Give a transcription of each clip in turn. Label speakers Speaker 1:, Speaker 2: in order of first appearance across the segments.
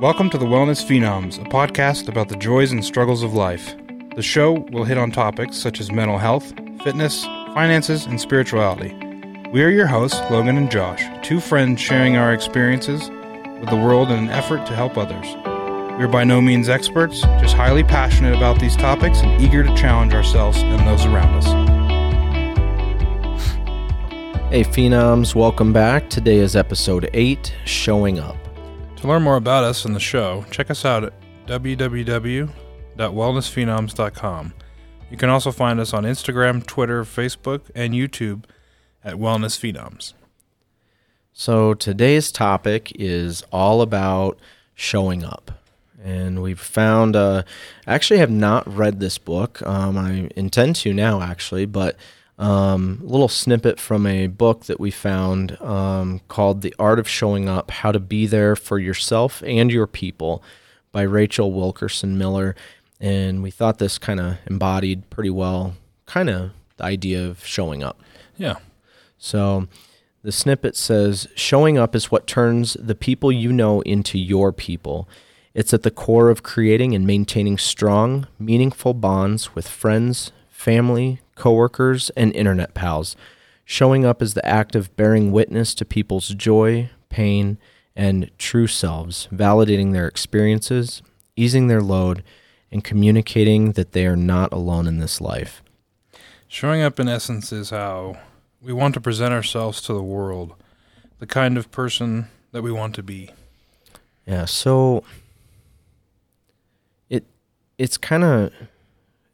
Speaker 1: Welcome to the Wellness Phenoms, a podcast about the joys and struggles of life. The show will hit on topics such as mental health, fitness, finances, and spirituality. We are your hosts, Logan and Josh, two friends sharing our experiences with the world in an effort to help others. We are by no means experts, just highly passionate about these topics and eager to challenge ourselves and those around us.
Speaker 2: Hey, Phenoms, welcome back. Today is episode 8 Showing Up.
Speaker 1: To learn more about us and the show, check us out at www.wellnessphenoms.com. You can also find us on Instagram, Twitter, Facebook, and YouTube at Wellness Phenoms.
Speaker 2: So, today's topic is all about showing up. And we've found, uh, I actually have not read this book. Um, I intend to now, actually, but um, a little snippet from a book that we found um, called The Art of Showing Up How to Be There for Yourself and Your People by Rachel Wilkerson Miller. And we thought this kind of embodied pretty well, kind of the idea of showing up.
Speaker 1: Yeah.
Speaker 2: So the snippet says Showing up is what turns the people you know into your people. It's at the core of creating and maintaining strong, meaningful bonds with friends, family, coworkers, and internet pals. Showing up is the act of bearing witness to people's joy, pain, and true selves, validating their experiences, easing their load, and communicating that they are not alone in this life.
Speaker 1: Showing up, in essence, is how we want to present ourselves to the world, the kind of person that we want to be.
Speaker 2: Yeah, so it it's kind of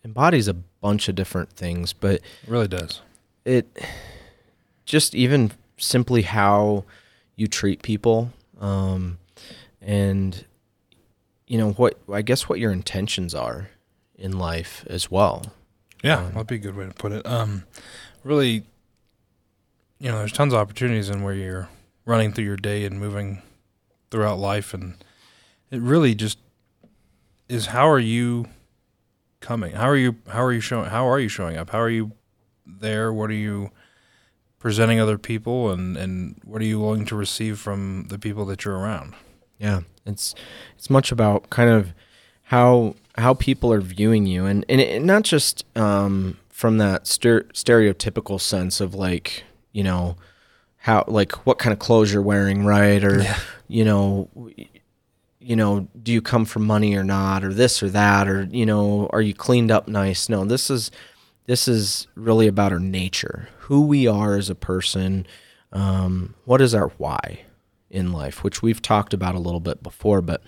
Speaker 2: embodies a bunch of different things, but
Speaker 1: It really does.
Speaker 2: it just even simply how you treat people um, and you know what i guess what your intentions are in life as well
Speaker 1: Yeah,
Speaker 2: Um,
Speaker 1: that'd be a good way to put it. Um, really, you know, there's tons of opportunities in where you're running through your day and moving throughout life, and it really just is how are you coming? How are you? How are you showing? How are you showing up? How are you there? What are you presenting other people, and and what are you willing to receive from the people that you're around?
Speaker 2: yeah it's it's much about kind of how how people are viewing you and and it, not just um, from that ster- stereotypical sense of like you know how like what kind of clothes you're wearing right or you know you know do you come from money or not or this or that or you know are you cleaned up nice no this is this is really about our nature who we are as a person um, what is our why in life which we've talked about a little bit before but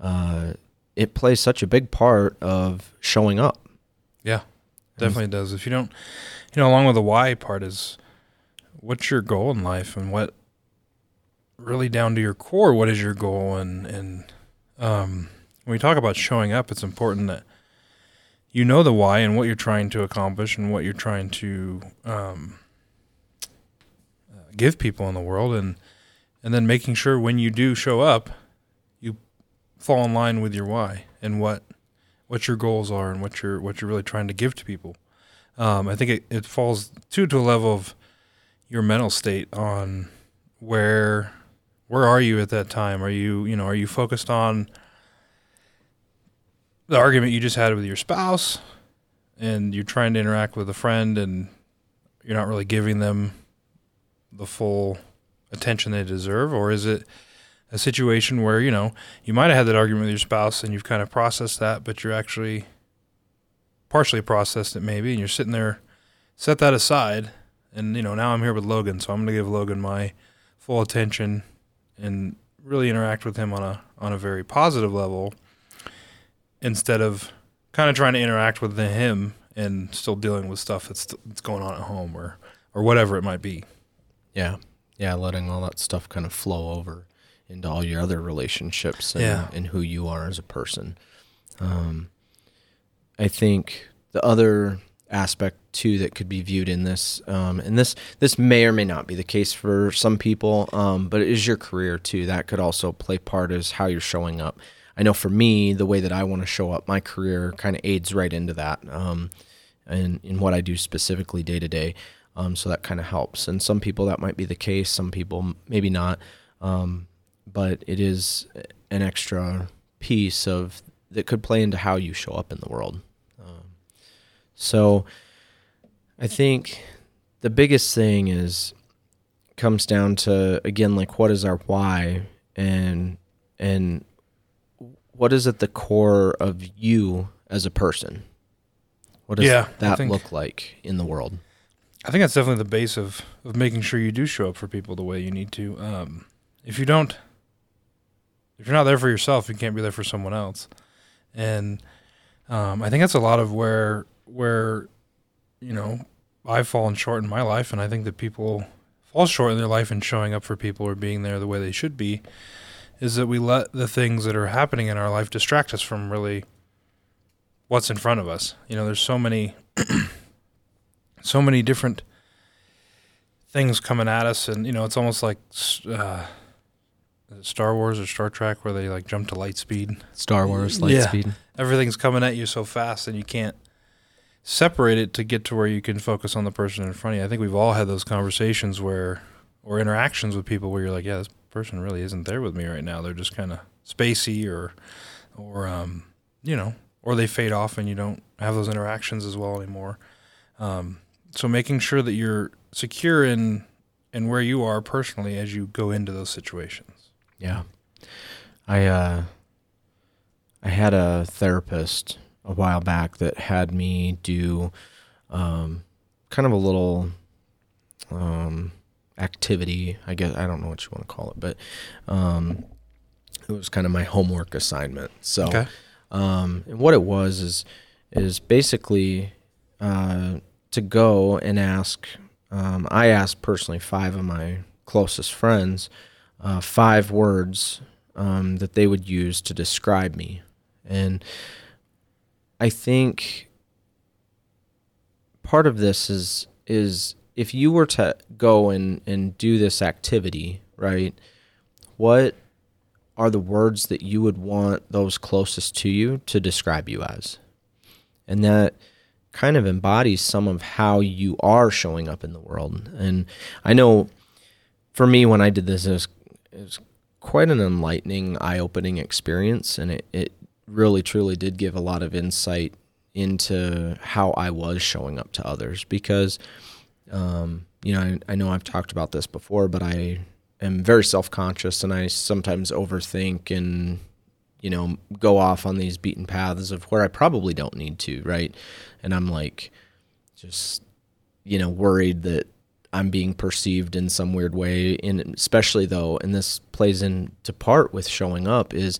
Speaker 2: uh, it plays such a big part of showing up
Speaker 1: Yeah, definitely does. If you don't, you know, along with the why part is what's your goal in life and what really down to your core, what is your goal? And, and, um, when we talk about showing up, it's important that you know the why and what you're trying to accomplish and what you're trying to, um, uh, give people in the world and, and then making sure when you do show up, you fall in line with your why and what what your goals are and what you're what you're really trying to give to people. Um, I think it, it falls too to a level of your mental state on where where are you at that time? Are you you know are you focused on the argument you just had with your spouse, and you're trying to interact with a friend, and you're not really giving them the full attention they deserve, or is it a situation where you know you might have had that argument with your spouse and you've kind of processed that, but you're actually partially processed it maybe, and you're sitting there, set that aside, and you know now I'm here with Logan, so I'm going to give Logan my full attention and really interact with him on a on a very positive level, instead of kind of trying to interact with him and still dealing with stuff that's that's going on at home or or whatever it might be.
Speaker 2: Yeah. Yeah, letting all that stuff kind of flow over into all your other relationships and,
Speaker 1: Yeah.
Speaker 2: and who you are as a person. Um, I think the other aspect too that could be viewed in this, um, and this this may or may not be the case for some people, um, but it is your career too. That could also play part as how you're showing up. I know for me, the way that I want to show up, my career kind of aids right into that, um, and in what I do specifically day to day. Um, so that kind of helps. And some people that might be the case. Some people maybe not. Um, but it is an extra piece of that could play into how you show up in the world. So I think the biggest thing is comes down to again like what is our why and and what is at the core of you as a person? What does
Speaker 1: Yeah,
Speaker 2: that
Speaker 1: think-
Speaker 2: look like in the world?
Speaker 1: I think that's definitely the base of, of making sure you do show up for people the way you need to. Um, if you don't, if you're not there for yourself, you can't be there for someone else. And um, I think that's a lot of where where you know I've fallen short in my life, and I think that people fall short in their life in showing up for people or being there the way they should be. Is that we let the things that are happening in our life distract us from really what's in front of us. You know, there's so many so many different things coming at us, and you know, it's almost like uh, Star Wars or Star Trek, where they like jump to light speed.
Speaker 2: Star Wars,
Speaker 1: Yeah.
Speaker 2: Lightspeed.
Speaker 1: Everything's coming at you so fast, and you can't separate it to get to where you can focus on the person in front of you. I think we've all had those conversations where, or interactions with people where you're like, yeah, this person really isn't there with me right now. They're just kind of spacey, or, or um, you know, or they fade off, and you don't have those interactions as well anymore. Um, so making sure that you're secure in in where you are personally as you go into those situations.
Speaker 2: Yeah. I uh I had a therapist a while back that had me do um kind of a little um activity, I guess I don't know what you want to call it, but um it was kind of my homework assignment. So
Speaker 1: Okay.
Speaker 2: um, and what it was is is basically uh, to go and ask. Um, I asked personally five of my closest friends uh, five words um, that they would use to describe me, and I think part of this is is if you were to go and and do this activity, right? What are the words that you would want those closest to you to describe you as. And that kind of embodies some of how you are showing up in the world. And I know for me, when I did this, it was, it was quite an enlightening, eye opening experience. And it, it really, truly did give a lot of insight into how I was showing up to others because, um, you know, I, I know I've talked about this before, but I am very self conscious and I sometimes overthink and, you know, go off on these beaten paths of where I probably don't need to, right? And I'm like, just, you know, worried that I'm being perceived in some weird way. And especially though, and this plays into part with showing up, is,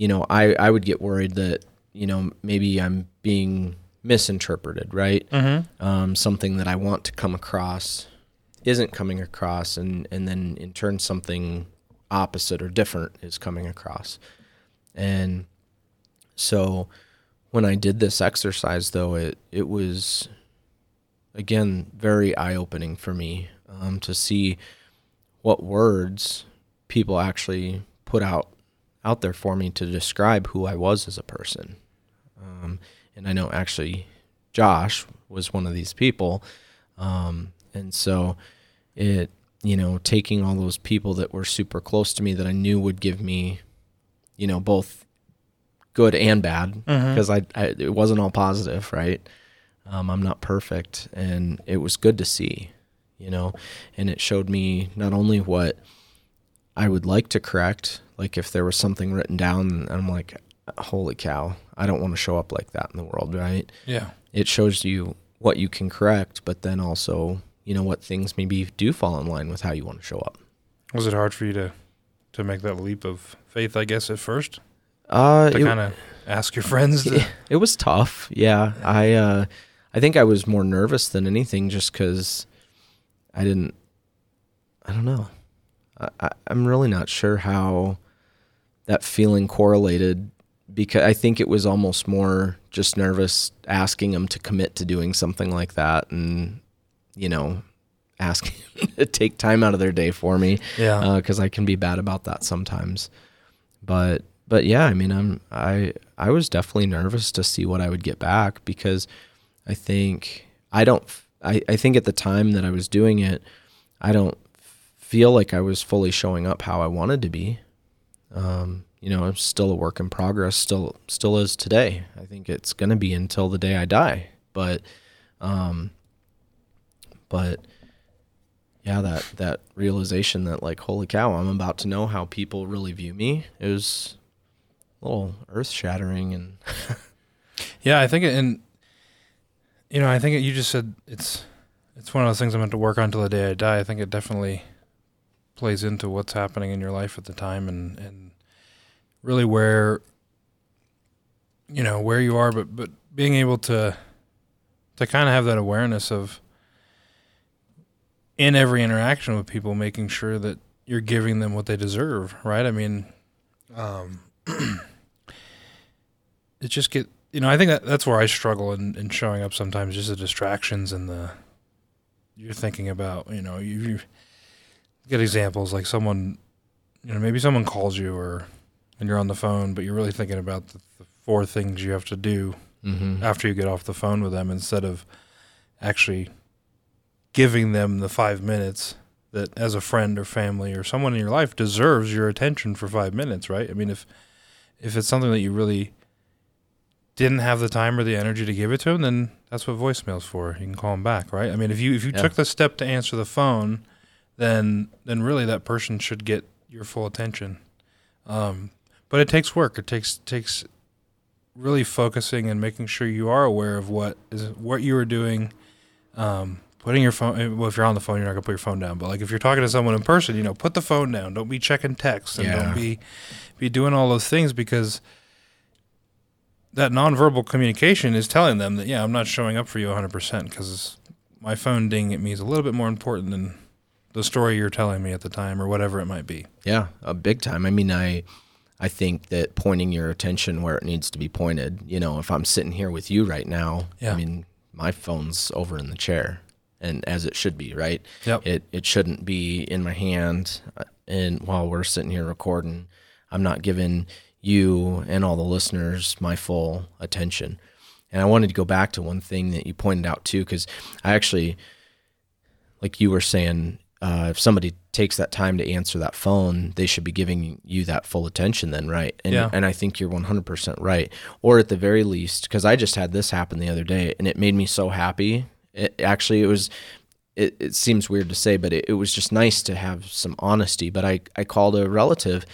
Speaker 2: you know, I, I would get worried that, you know, maybe I'm being misinterpreted, right?
Speaker 1: Mm-hmm.
Speaker 2: um, something that I want to come across isn't coming across, and and then in turn something opposite or different is coming across, and so when I did this exercise, though it it was again very eye opening for me um, to see what words people actually put out out there for me to describe who I was as a person. Um, and I know actually Josh was one of these people. Um, and so it, you know, taking all those people that were super close to me that I knew would give me, you know, both good and bad because I, I, it wasn't all positive, right? Um, I'm not perfect. And it was good to see, you know, and it showed me not only what I would like to correct, like if there was something written down and I'm like, holy cow, I don't want to show up like that in the world, right?
Speaker 1: Yeah.
Speaker 2: It shows you what you can correct, but then also, you know, what things maybe do fall in line with how you want to show up.
Speaker 1: Was it hard for you to to make that leap of faith? I guess at first
Speaker 2: Uh,
Speaker 1: to kind of ask your friends. To,
Speaker 2: it was tough. Yeah. I, uh, I think I was more nervous than anything just cause I didn't, I don't know. I, I'm really not sure how that feeling correlated because I think it was almost more just nervous asking them to commit to doing something like that and, you know, asking to take time out of their day for me
Speaker 1: yeah.
Speaker 2: Uh, because I can be bad about that sometimes. But but yeah, I mean, I'm I I was definitely nervous to see what I would get back because I think I don't I I think at the time that I was doing it, I don't feel like I was fully showing up how I wanted to be. um, you know, it's still a work in progress. Still, still is today. I think it's going to be until the day I die. But, um, but yeah, that that realization that like, holy cow, I'm about to know how people really view me. It was a little earth shattering and.
Speaker 1: yeah, I think it, and you know, I think it, you just said it's it's one of those things I'm going to work on till the day I die. I think it definitely plays into what's happening in your life at the time and and really where you know where you are but but being able to to kind of have that awareness of in every interaction with people making sure that you're giving them what they deserve right? I mean um it just get you know i think that that's where i struggle in, in showing up sometimes just the distractions and the you're thinking about you know you, you get examples like someone, you know, maybe someone calls you or and you're on the phone, but you're really thinking about the, the four things you have to do mm-hmm. after you get off the phone with them instead of actually giving them the five minutes that as a friend or family or someone in your life deserves your attention for five minutes, right? I mean, if if it's something that you really didn't have the time or the energy to give it to them, then that's what voicemail's for. You can call them back, right? I mean, if you if you yeah. took the step to answer the phone then then really that person should get your full attention. Um, but it takes work. It takes takes really focusing and making sure you are aware of what is what you are doing. Um, putting your phone. Well, if you're on the phone, you're not gonna put your phone down. But like if you're talking to someone in person, you know, put the phone down. Don't be checking texts and yeah. don't be be doing all those things because that nonverbal communication is telling them that yeah, I'm not showing up for you 100 percent because my phone ding at me is a little bit more important than the story you're telling me at the time or whatever it might be.
Speaker 2: Yeah, a big time. I mean, I I think that pointing your attention where it needs to be pointed, you know, if I'm sitting here with you right now, yeah. I mean, my phone's over in the chair and as it should be, right?
Speaker 1: Yep.
Speaker 2: It it shouldn't be in my hand uh, and while we're sitting here recording, I'm not giving you and all the listeners my full attention. And I wanted to go back to one thing that you pointed out too cuz I actually like you were saying uh, if somebody takes that time to answer that phone, they should be giving you that full attention then, right? And,
Speaker 1: yeah.
Speaker 2: and I think you're 100% right. Or at the very least, because I just had this happen the other day and it made me so happy. It, actually, it was, it, it seems weird to say, but it, it was just nice to have some honesty. But I, I called a relative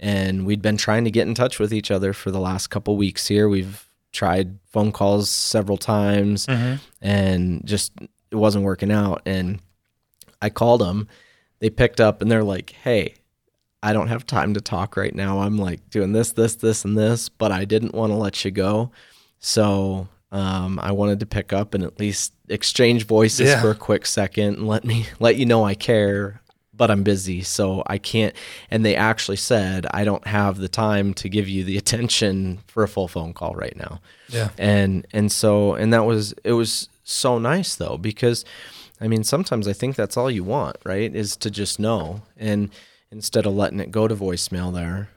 Speaker 2: and we'd been trying to get in touch with each other for the last couple weeks here. We've tried phone calls several times mm-hmm. and just it wasn't working out. And I called them. They picked up and they're like, "Hey, I don't have time to talk right now. I'm like doing this, this, this, and this, but I didn't want to let you go. So um, I wanted to pick up and at least exchange voices yeah. for a quick second and let me let you know I care, but I'm busy, so I can't. And they actually said I don't have the time to give you the attention for a full phone call right now.
Speaker 1: Yeah.
Speaker 2: And and so and that was it was so nice though because I mean, sometimes I think that's all you want, right? Is to just know. And instead of letting it go to voicemail there,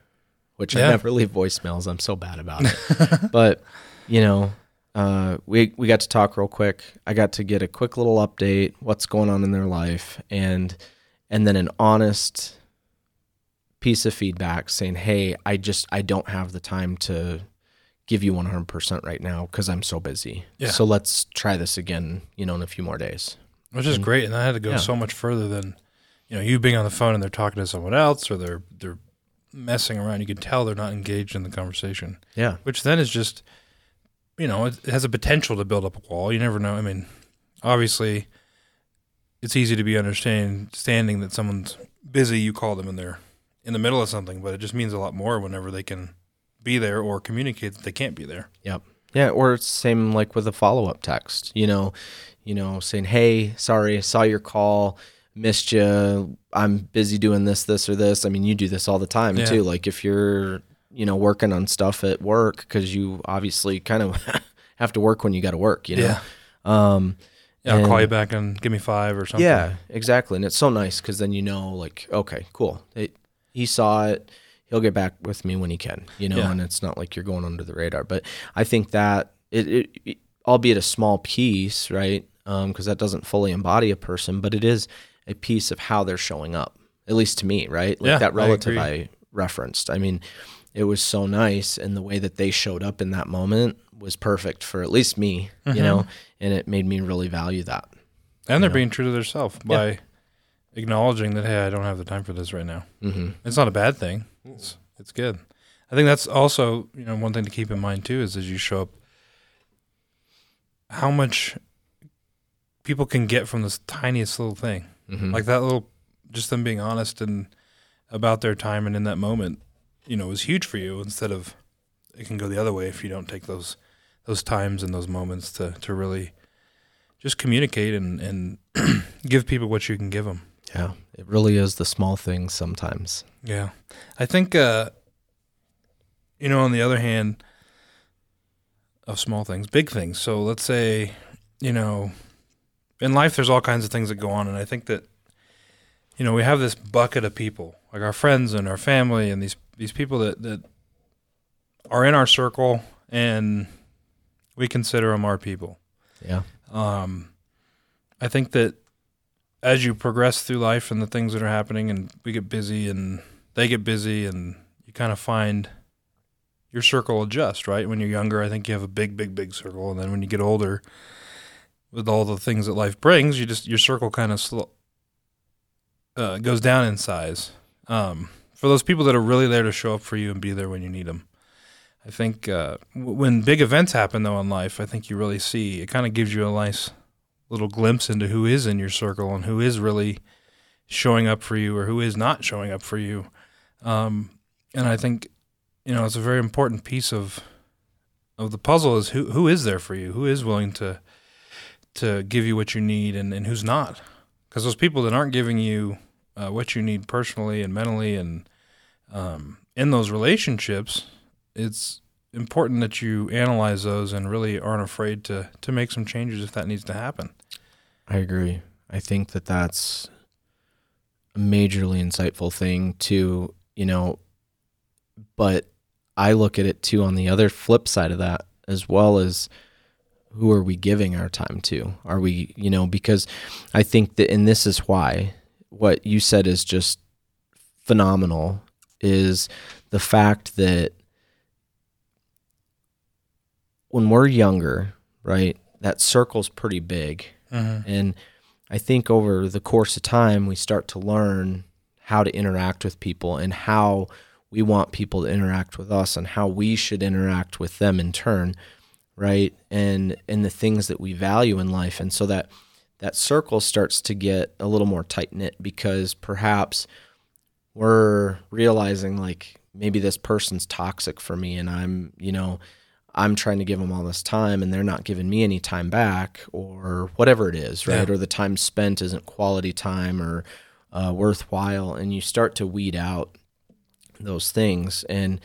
Speaker 2: which yeah. I never leave voicemails, I'm so bad about it. but, you know, uh, we we got to talk real quick. I got to get a quick little update, what's going on in their life, and and then an honest piece of feedback saying, "Hey, I just I don't have the time to give you 100% right now because I'm so busy.
Speaker 1: Yeah.
Speaker 2: So let's try this again, you know, in a few more days."
Speaker 1: Which is and, great. And I had to go yeah. so much further than you know you being on the phone and they're talking to someone else or they're they're messing around. You can tell they're not engaged in the conversation.
Speaker 2: Yeah,
Speaker 1: which then is just you know it, it has a potential to build up a wall. You never know. I mean, obviously, it's easy to be understanding that someone's busy. You call them and they're in the middle of something, but it just means a lot more whenever they can be there or communicate that they can't be there.
Speaker 2: Yep. Yeah, or it's same like with a follow up text. You know, you know, saying, "Hey, sorry, saw your call, missed you. I'm busy doing this, this, or this." I mean, you do this all the time yeah. too. Like if you're, you know, working on stuff at work because you obviously kind of have to work when you got to work. You know.
Speaker 1: Yeah. Um, yeah, I'll and, call you back and give me five or something.
Speaker 2: Yeah, exactly. And it's so nice because then you know, like, okay, cool. It, he saw it. He'll get back with me when he can, you know, yeah. and it's not like you're going under the radar. But I think that it, it, it albeit a small piece, right? Because um, that doesn't fully embody a person, but it is a piece of how they're showing up. At least to me, right?
Speaker 1: Like yeah,
Speaker 2: that relative I, I, referenced. I mean, it was so nice, and the way that they showed up in that moment was perfect for at least me,
Speaker 1: Mhm.
Speaker 2: you know, and it made me really value that.
Speaker 1: And they're
Speaker 2: Yeah.
Speaker 1: being true to themselves by acknowledging that hey, I don't have the time for this right now.
Speaker 2: Mm-hmm.
Speaker 1: It's not a bad thing. It's it's good. I think that's also you know one thing to keep in mind too is as you show up, how much people can get from this tiniest little thing,
Speaker 2: Mm-hmm.
Speaker 1: like that little, just them being honest and about their time and in that moment, you know, is huge for you. Instead of it can go the other way if you don't take those those times and those moments to to really just communicate and and give people what you can give them.
Speaker 2: yeah, it really is the small things sometimes.
Speaker 1: Yeah. I think, uh, you know, on the other hand, of small things, big things. So let's say, you know, in life, there's all kinds of things that go on. And I think that, you know, we have this bucket of people, like our friends and our family, and these, these people that, that are in our circle and we consider them our people.
Speaker 2: Yeah.
Speaker 1: Um, I think that as you progress through life and the things that are happening, and we get busy and they get busy, and you kind of find your circle adjust, right? When you're younger, I think you have a big, big, big circle, and then when you get older, with all the things that life brings, you just your circle kind of slow, uh, goes down in size. Um, for those people that are really there to show up for you and be there when you need them. I think uh, w- when big events happen though in life, I think you really see it kind of gives you a nice little glimpse into who is in your circle and who is really showing up for you or who is not showing up for you. Um, and I think you know it's a very important piece of of the puzzle is who who is there for you, who is willing to to give you what you need and, and who's not. Because those people that aren't giving you uh, what you need personally and mentally and um, in those relationships, it's important that you analyze those and really aren't afraid to to make some changes if that needs to happen.
Speaker 2: I agree. I think that that's a majorly insightful thing to, you know, but I look at it too on the other flip side of that as well as who are we giving our time to? Are we, you know, because I think that, and this is why what you said is just phenomenal is the fact that when we're younger, right, that circle's pretty big.
Speaker 1: Mm-hmm.
Speaker 2: And I think over the course of time, we start to learn how to interact with people and how we want people to interact with us and how we should interact with them in turn, right? And and the things that we value in life. And so that that circle starts to get a little more tight knit because perhaps we're realizing like maybe this person's toxic for me and I'm, you know, I'm trying to give them all this time and they're not giving me any time back or whatever it is, right?
Speaker 1: Yeah.
Speaker 2: Or the time spent isn't quality time or uh, worthwhile. And you start to weed out those things. And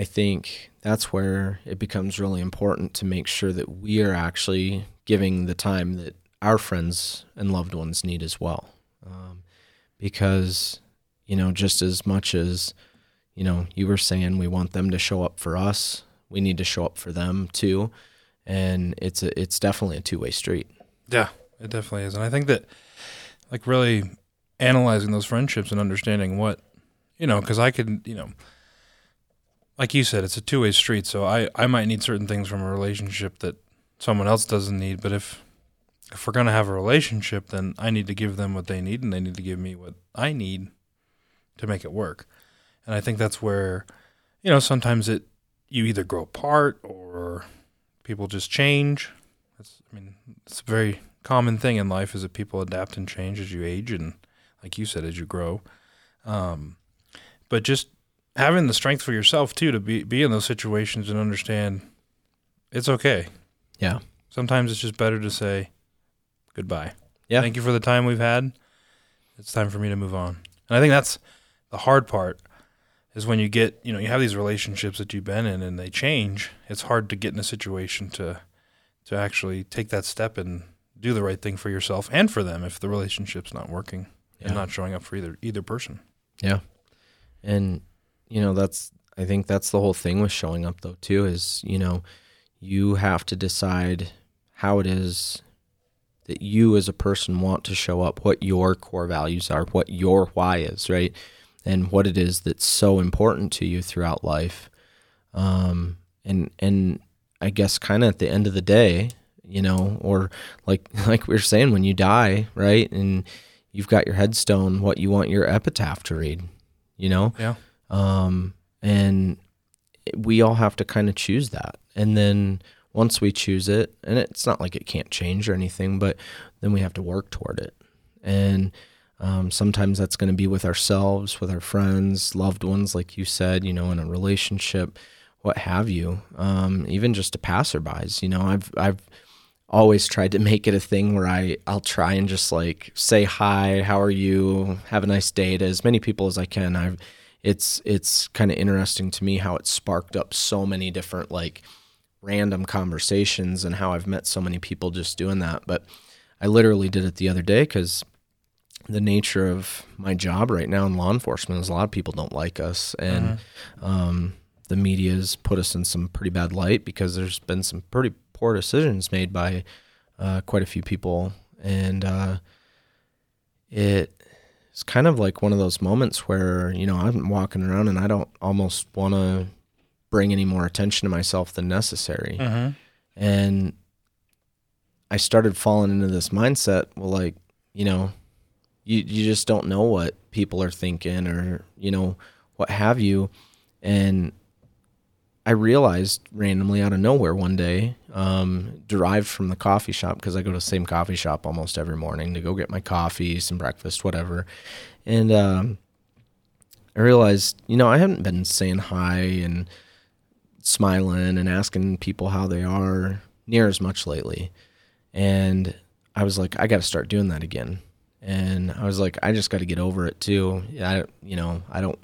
Speaker 2: I think that's where it becomes really important to make sure that we are actually giving the time that our friends and loved ones need as well. Um, because, you know, just as much as, you know, you were saying we want them to show up for us, we need to show up for them too. And it's a, it's definitely a two way street.
Speaker 1: Yeah, it definitely is. And I think that, like, really analyzing those friendships and understanding what, you know, because I could, you know, like you said, it's a two way street. So I, I might need certain things from a relationship that someone else doesn't need. But if, if we're to have a relationship, then I need to give them what they need and they need to give me what I need to make it work. And I think that's where, you know, sometimes it, you either grow apart or people just change. That's, I mean, it's a very common thing in life is that people adapt and change as you age and, like you said, as you grow. Um, but just having the strength for yourself too to be be in those situations and understand it's okay.
Speaker 2: Yeah.
Speaker 1: Sometimes it's just better to say goodbye.
Speaker 2: Yeah.
Speaker 1: Thank you for the time we've had. It's time for me to move on. And I think that's the hard part is when you get, you know, you have these relationships that you've been in and they change. It's hard to get in a situation to to actually take that step and do the right thing for yourself and for them if the relationship's not working and not showing up for either either person. Yeah.
Speaker 2: And you know, that's I think that's the whole thing with showing up though too is, you know, you have to decide how it is that you as a person want to show up, what your core values are, what your why is, right? and what it is that's so important to you throughout life. Um, and and I guess kind of at the end of the day, you know, or like like we were saying, when you die, right, and you've got your headstone, what you want your epitaph to read, you know,
Speaker 1: Yeah.
Speaker 2: Um, and we all have to kind of choose that, and then once we choose it, and it's not like it can't change or anything, but then we have to work toward it, and um, sometimes that's going to be with ourselves, with our friends, loved ones, like you said, you know, in a relationship, what have you. Um, even just to passerbys, you know, I've I've always tried to make it a thing where I I'll try and just like say hi, how are you, have a nice day to as many people as I can. I've it's it's kind of interesting to me how it sparked up so many different like random conversations and how I've met so many people just doing that. But I literally did it the other day because the nature of my job right now in law enforcement is a lot of people don't like us and um, the media's put us in some pretty bad light because there's been some pretty poor decisions made by uh, quite a few people and uh, it it's kind of like one of those moments where you know I'm walking around and I don't almost want to bring any more attention to myself than necessary
Speaker 1: Mm-hmm.
Speaker 2: and I started falling into this mindset. Well, like you know, you you just don't know what people are thinking or you know what have you, and I realized randomly out of nowhere one day, um, derived from the coffee shop because I go to the same coffee shop almost every morning to go get my coffee, some breakfast, whatever, and um, I realized you know I haven't been saying hi and smiling and asking people how they are near as much lately. And I was like, I got to start doing that again. And I was like, I just got to get over it too. I, you know, I don't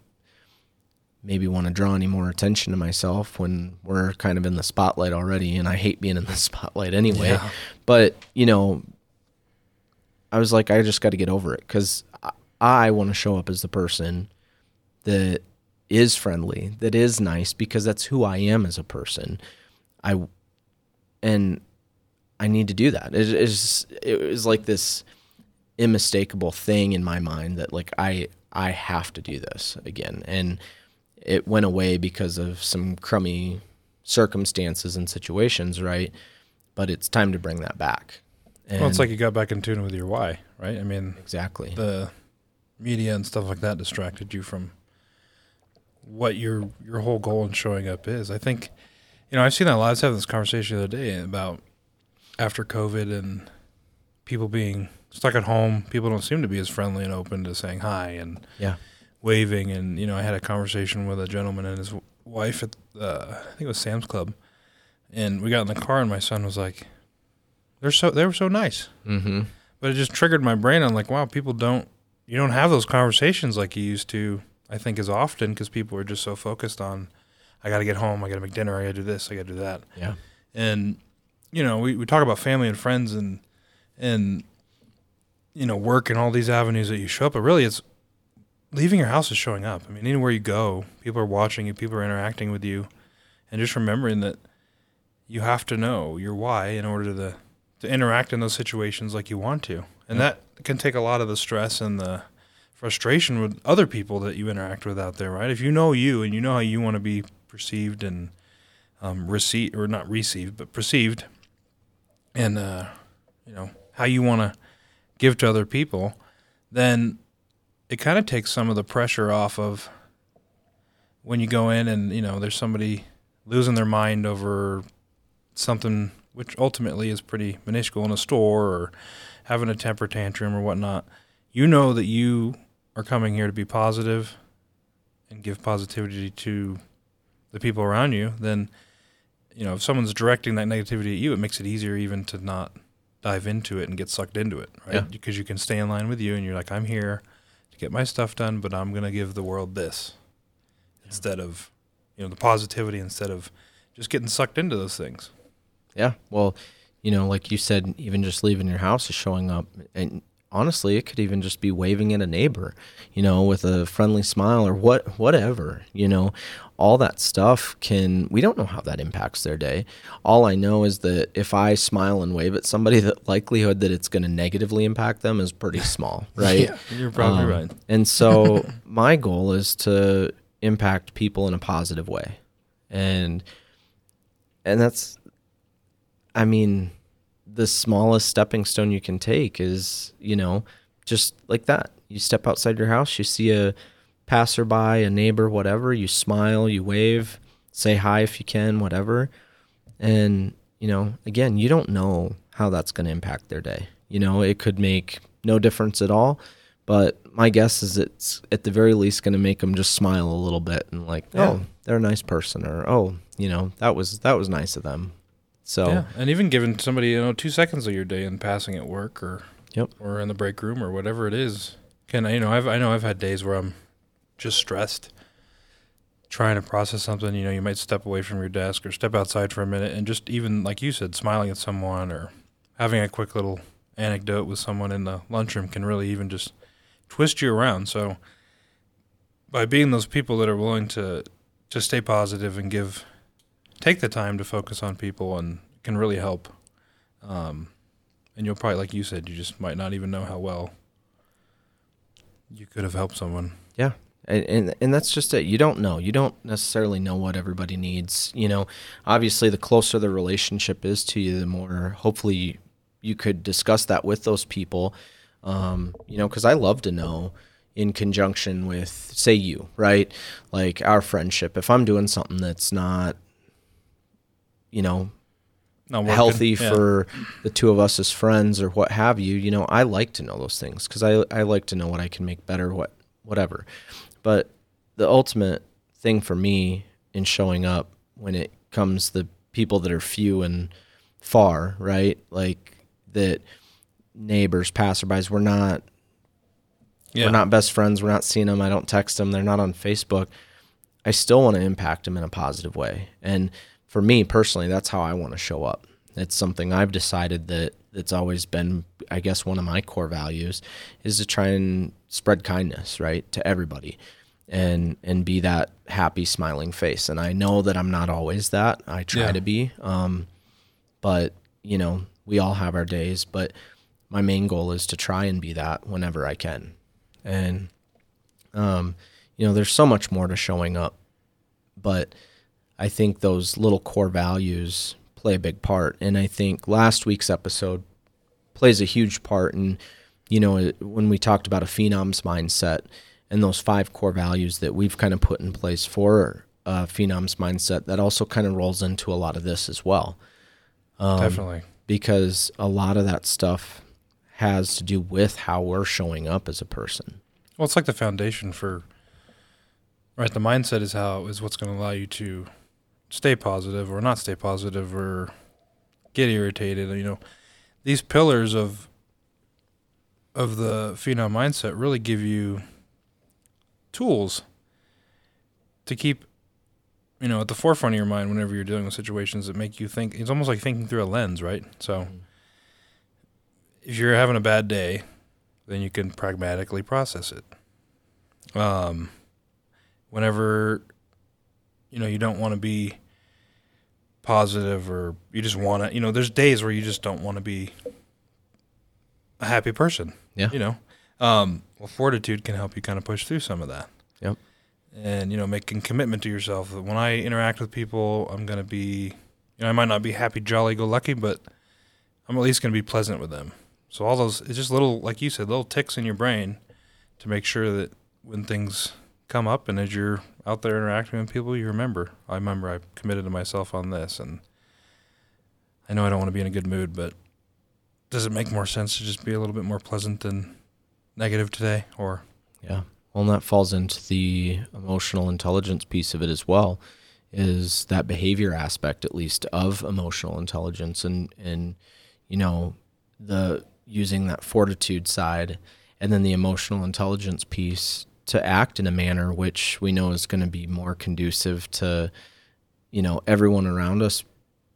Speaker 2: maybe want to draw any more attention to myself when we're kind of in the spotlight already. And I hate being in the spotlight anyway.
Speaker 1: Yeah.
Speaker 2: But, you know, I was like, I just got to get over it because I, I want to show up as the person that is friendly, that is nice, because that's who I am as a person. I and I need to do that. It is it was like this unmistakable thing in my mind that like I I have to do this again, and it went away because of some crummy circumstances and situations, right? But it's time to bring that back. And
Speaker 1: Well, it's like you got back in tune with your why, right? I mean,
Speaker 2: exactly.
Speaker 1: the media and stuff like that distracted you from what your your whole goal in showing up is. I think, you know, I've seen that a lot. I was having this conversation the other day about after COVID and people being stuck at home. People don't seem to be as friendly and open to saying hi and
Speaker 2: yeah.
Speaker 1: Waving. And you know, I had a conversation with a gentleman and his wife at uh, I think it was Sam's Club, and we got in the car and my son was like, "They're so they were so nice."
Speaker 2: Mm-hmm.
Speaker 1: but it just triggered my brain. I'm like, wow, people don't you don't have those conversations like you used to. I think as often because people are just so focused on, I got to get home, I got to make dinner, I got to do this, I got to do that,
Speaker 2: Yeah.
Speaker 1: and you know we, we talk about family and friends and and you know work and all these avenues that you show up, but really it's leaving your house is showing up. I mean, anywhere you go, people are watching you, people are interacting with you, and just remembering that you have to know your why in order to to interact in those situations like you want to, and
Speaker 2: Yeah.
Speaker 1: that can take a lot of the stress and the frustration with other people that you interact with out there, right? If you know you and you know how you want to be perceived and um, received or not received, but perceived, and uh, you know how you want to give to other people, then it kind of takes some of the pressure off of when you go in and you know there's somebody losing their mind over something which ultimately is pretty minuscule in a store or having a temper tantrum or whatnot. You know that you are coming here to be positive and give positivity to the people around you, then you know if someone's directing that negativity at you, it makes it easier even to not dive into it and get sucked into it, right?
Speaker 2: Yeah.
Speaker 1: Because you can stay in line with you and you're like, I'm here get my stuff done, but I'm gonna give the world this instead of you know the positivity instead of just getting sucked into those things.
Speaker 2: Yeah. Well, you know, like you said, even just leaving your house is showing up. And honestly, it could even just be waving at a neighbor, you know, with a friendly smile or what, whatever, you know, all that stuff can, we don't know how that impacts their day. All I know is that if I smile and wave at somebody, the likelihood that it's going to negatively impact them is pretty small, right? yeah,
Speaker 1: you're probably um, right.
Speaker 2: And so my goal is to impact people in a positive way. And, and that's, I mean, the smallest stepping stone you can take is, you know, just like that. You step outside your house, you see a passerby, a neighbor, whatever, you smile, you wave, say hi if you can, whatever. And, you know, again, you don't know how that's going to impact their day. You know, it could make no difference at all, but my guess is it's at the very least going to make them just smile a little bit and like, yeah. oh, they're a nice person or oh, you know, that was that was nice of them. So yeah,
Speaker 1: and even giving somebody you know two seconds of your day in passing at work or
Speaker 2: yep.
Speaker 1: or in the break room or whatever it is. Can you know I've I know I've had days where I'm just stressed trying to process something you know you might step away from your desk or step outside for a minute and just even like you said smiling at someone or having a quick little anecdote with someone in the lunchroom can really even just twist you around. So by being those people that are willing to to stay positive and give take the time to focus on people and can really help. Um, and you'll probably, like you said, you just might not even know how well you could have helped someone.
Speaker 2: Yeah. And, and and that's just it. You don't know. You don't necessarily know what everybody needs. You know, obviously, the closer the relationship is to you, the more hopefully you, could discuss that with those people. Um, you know, because I love to know in conjunction with, say, you, right? Like our friendship. If I'm doing something that's not you know, healthy yeah. for the two of us as friends or what have you. You know, I like to know those things because I I like to know what I can make better, what whatever. But the ultimate thing for me in showing up when it comes the people that are few and far, right? Like that neighbors, passerbys, we're not yeah. we're not best friends. We're not seeing them. I don't text them. They're not on Facebook. I still want to impact them in a positive way. And for me personally, that's how I want to show up. It's something I've decided that it's always been, I guess, one of my core values is to try and spread kindness, right, to everybody, and and be that happy, smiling face. And I know that I'm not always that. I try yeah. to be, um, but you know, we all have our days. But my main goal is to try and be that whenever I can. And um, you know, there's so much more to showing up, but I think those little core values play a big part. And I think last week's episode plays a huge part in, you know, when we talked about a phenom's mindset and those five core values that we've kind of put in place for a phenom's mindset, that also kind of rolls into a lot of this as well.
Speaker 1: Um, Definitely.
Speaker 2: Because a lot of that stuff has to do with how we're showing up as a person.
Speaker 1: Well, it's like the foundation for, right? The mindset is how is what's going to allow you to stay positive or not stay positive or get irritated. You know, these pillars of of the phenom mindset really give you tools to keep you know at the forefront of your mind whenever you're dealing with situations that make you think it's almost like thinking through a lens right so mm-hmm. if you're having a bad day then you can pragmatically process it um whenever you know you don't want to be positive or you just want to you know there's days where you just don't want to be a happy person
Speaker 2: yeah.
Speaker 1: you know? Um, well fortitude can help you kind of push through some of that.
Speaker 2: Yep.
Speaker 1: And you know making commitment to yourself that when i interact with people i'm going to be you know i might not be happy jolly go lucky but i'm at least going to be pleasant with them. So all those it's just little like you said little ticks in your brain to make sure that when things come up and as you're out there interacting with people, you remember. I remember I committed to myself on this, and I know I don't want to be in a good mood, but does it make more sense to just be a little bit more pleasant than negative today? Or
Speaker 2: yeah, well, and that falls into the emotional intelligence piece of it as well. Is that behavior aspect, at least, of emotional intelligence, and and you know the using that fortitude side, and then the emotional intelligence piece to act in a manner which we know is going to be more conducive to you know everyone around us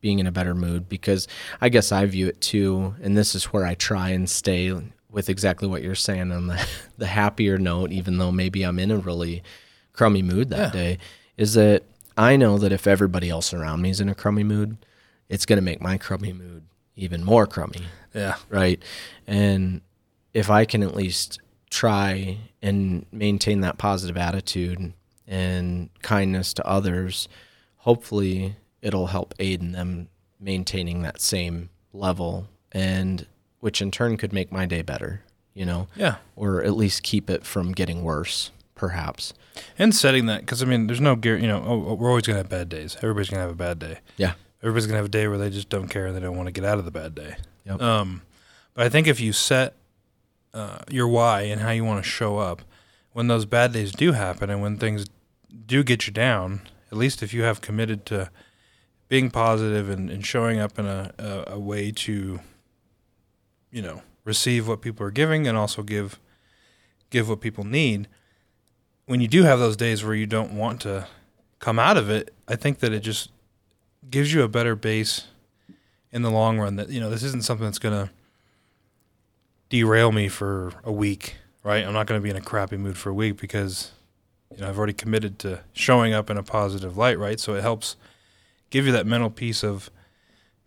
Speaker 2: being in a better mood because I guess I view it too and this is where I try and stay with exactly what you're saying on the the happier note, even though maybe I'm in a really crummy mood that
Speaker 1: Yeah.
Speaker 2: day, is that I know that if everybody else around me is in a crummy mood, it's going to make my crummy mood even more crummy,
Speaker 1: Yeah.
Speaker 2: right? And if I can at least try and maintain that positive attitude and kindness to others, hopefully it'll help aid in them maintaining that same level and which in turn could make my day better, you know,
Speaker 1: Yeah.
Speaker 2: or at least keep it from getting worse, perhaps.
Speaker 1: And setting that, because I mean, there's no guarantee, you know, oh, we're always going to have bad days. Everybody's going to have a bad day.
Speaker 2: Yeah.
Speaker 1: Everybody's going to have a day where they just don't care and they don't want to get out of the bad day.
Speaker 2: Yep.
Speaker 1: Um, but I think if you set uh, your why and how you want to show up, when those bad days do happen and when things do get you down, at least if you have committed to being positive and, and showing up in a, a, a way to, you know, receive what people are giving and also give give what people need. When you do have those days where you don't want to come out of it, I think that it just gives you a better base in the long run that you know this isn't something that's going to derail me for a week, right? I'm not going to be in a crappy mood for a week because you know I've already committed to showing up in a positive light, right? So it helps give you that mental piece of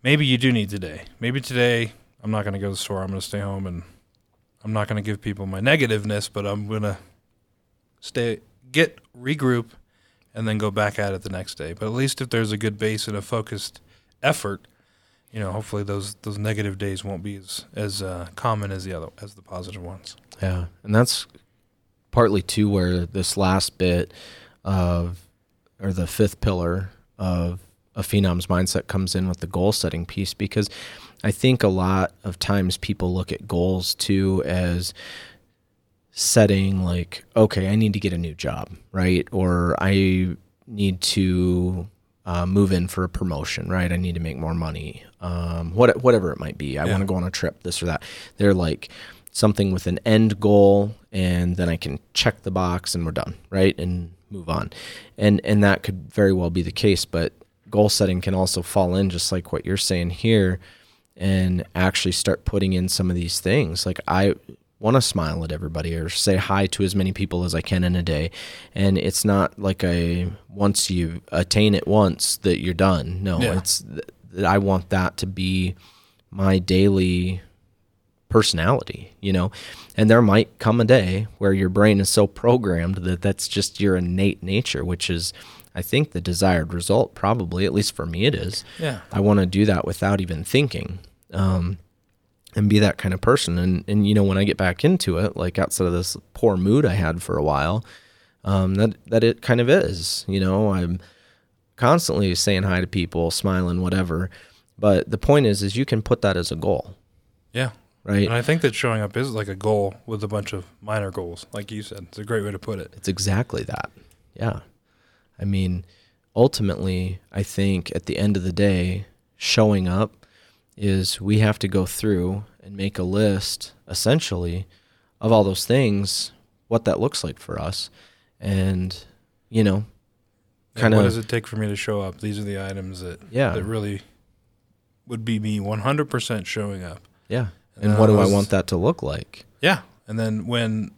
Speaker 1: maybe you do need today. Maybe today I'm not going to go to the store. I'm going to stay home and I'm not going to give people my negativeness, but I'm going to stay get regroup and then go back at it the next day. But at least if there's a good base and a focused effort, you know, hopefully those those negative days won't be as as uh, common as the other as the positive ones.
Speaker 2: Yeah, and that's partly too where this last bit of or the fifth pillar of a phenom's mindset comes in with the goal setting piece because I think a lot of times people look at goals too as setting like okay I need to get a new job right or I need to uh, move in for a promotion right I need to make more money um, what, whatever it might be I
Speaker 1: Yeah.
Speaker 2: want to go on a trip this or that they're like something with an end goal and then I can check the box and we're done, right? And move on. And and that could very well be the case, but goal setting can also fall in just like what you're saying here and actually start putting in some of these things. Like I want to smile at everybody or say hi to as many people as I can in a day. And it's not like a once you attain it once that you're done. No,
Speaker 1: Yeah.
Speaker 2: it's that I want that to be my daily personality, you know. And there might come a day where your brain is so programmed that that's just your innate nature, which is I think the desired result probably, at least for me it is.
Speaker 1: Yeah.
Speaker 2: I want to do that without even thinking. Um and be that kind of person and and you know when I get back into it, like outside of this poor mood I had for a while, um that that it kind of is, you know, I'm constantly saying hi to people, smiling, whatever. But the point is is you can put that as a goal,
Speaker 1: Yeah.
Speaker 2: right?
Speaker 1: And I think that showing up is like a goal with a bunch of minor goals, like you said. It's a great way to put it.
Speaker 2: It's exactly that. Yeah. I mean, ultimately, I think at the end of the day, showing up is we have to go through and make a list essentially of all those things, what that looks like for us. And, you know, kind of.
Speaker 1: what does it take for me to show up? These are the items that
Speaker 2: yeah,
Speaker 1: that really would be me 100% showing up.
Speaker 2: yeah.
Speaker 1: And
Speaker 2: And what do I want that to look like?
Speaker 1: Yeah, and then when,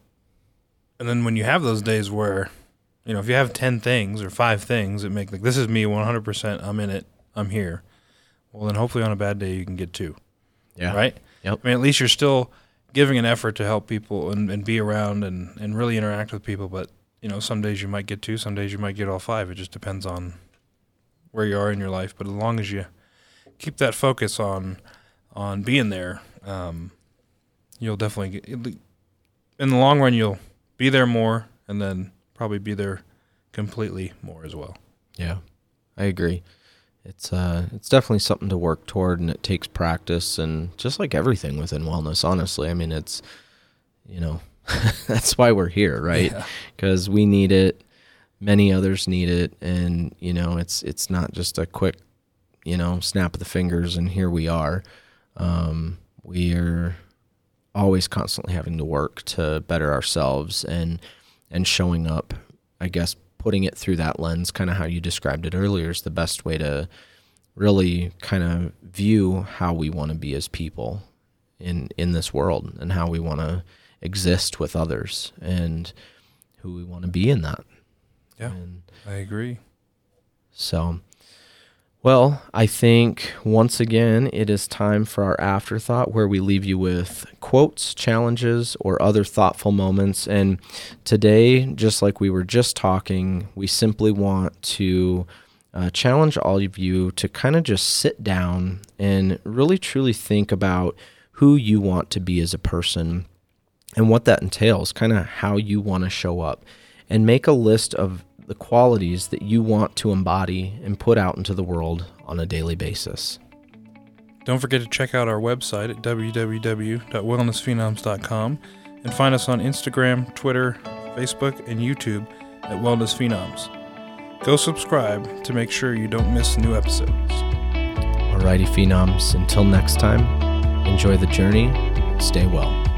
Speaker 1: and then when you have those days where, you know, if you have ten things or five things that make like this is me one hundred percent, I'm in it, I'm here. Well, then hopefully on a bad day you can get two,
Speaker 2: Yeah.
Speaker 1: right?
Speaker 2: Yep.
Speaker 1: I mean, at least you're still giving an effort to help people and, and be around and, and really interact with people. But you know, some days you might get two, some days you might get all five. It just depends on where you are in your life. But as long as you keep that focus on on being there, um, you'll definitely get in the long run. You'll be there more, and then probably be there completely more as well.
Speaker 2: Yeah, I agree. It's uh, it's definitely something to work toward, and it takes practice, and just like everything within wellness, honestly, I mean, it's, you know, that's why we're here, right?
Speaker 1: Yeah.
Speaker 2: Because we need it, many others need it, and you know, it's it's not just a quick, you know, snap of the fingers, and here we are. Um, we are always constantly having to work to better ourselves and and showing up i guess putting it through that lens kind of how you described it earlier is the best way to really kind of view how we want to be as people in in this world and how we want to exist with others and who we want to be in that.
Speaker 1: Yeah,
Speaker 2: And
Speaker 1: I agree.
Speaker 2: so, well, I think once again it is time for our afterthought where we leave you with quotes, challenges, or other thoughtful moments. And today, just like we were just talking, we simply want to uh, challenge all of you to kind of just sit down and really truly think about who you want to be as a person and what that entails, kind of how you want to show up, and make a list of the qualities that you want to embody and put out into the world on a daily basis.
Speaker 1: Don't forget to check out our website at www.wellnessphenoms.com and find us on Instagram, Twitter, Facebook, and YouTube at Wellness Phenoms. Go subscribe to make sure you don't miss new episodes.
Speaker 2: Alrighty, Phenoms, until next time, enjoy the journey, stay well.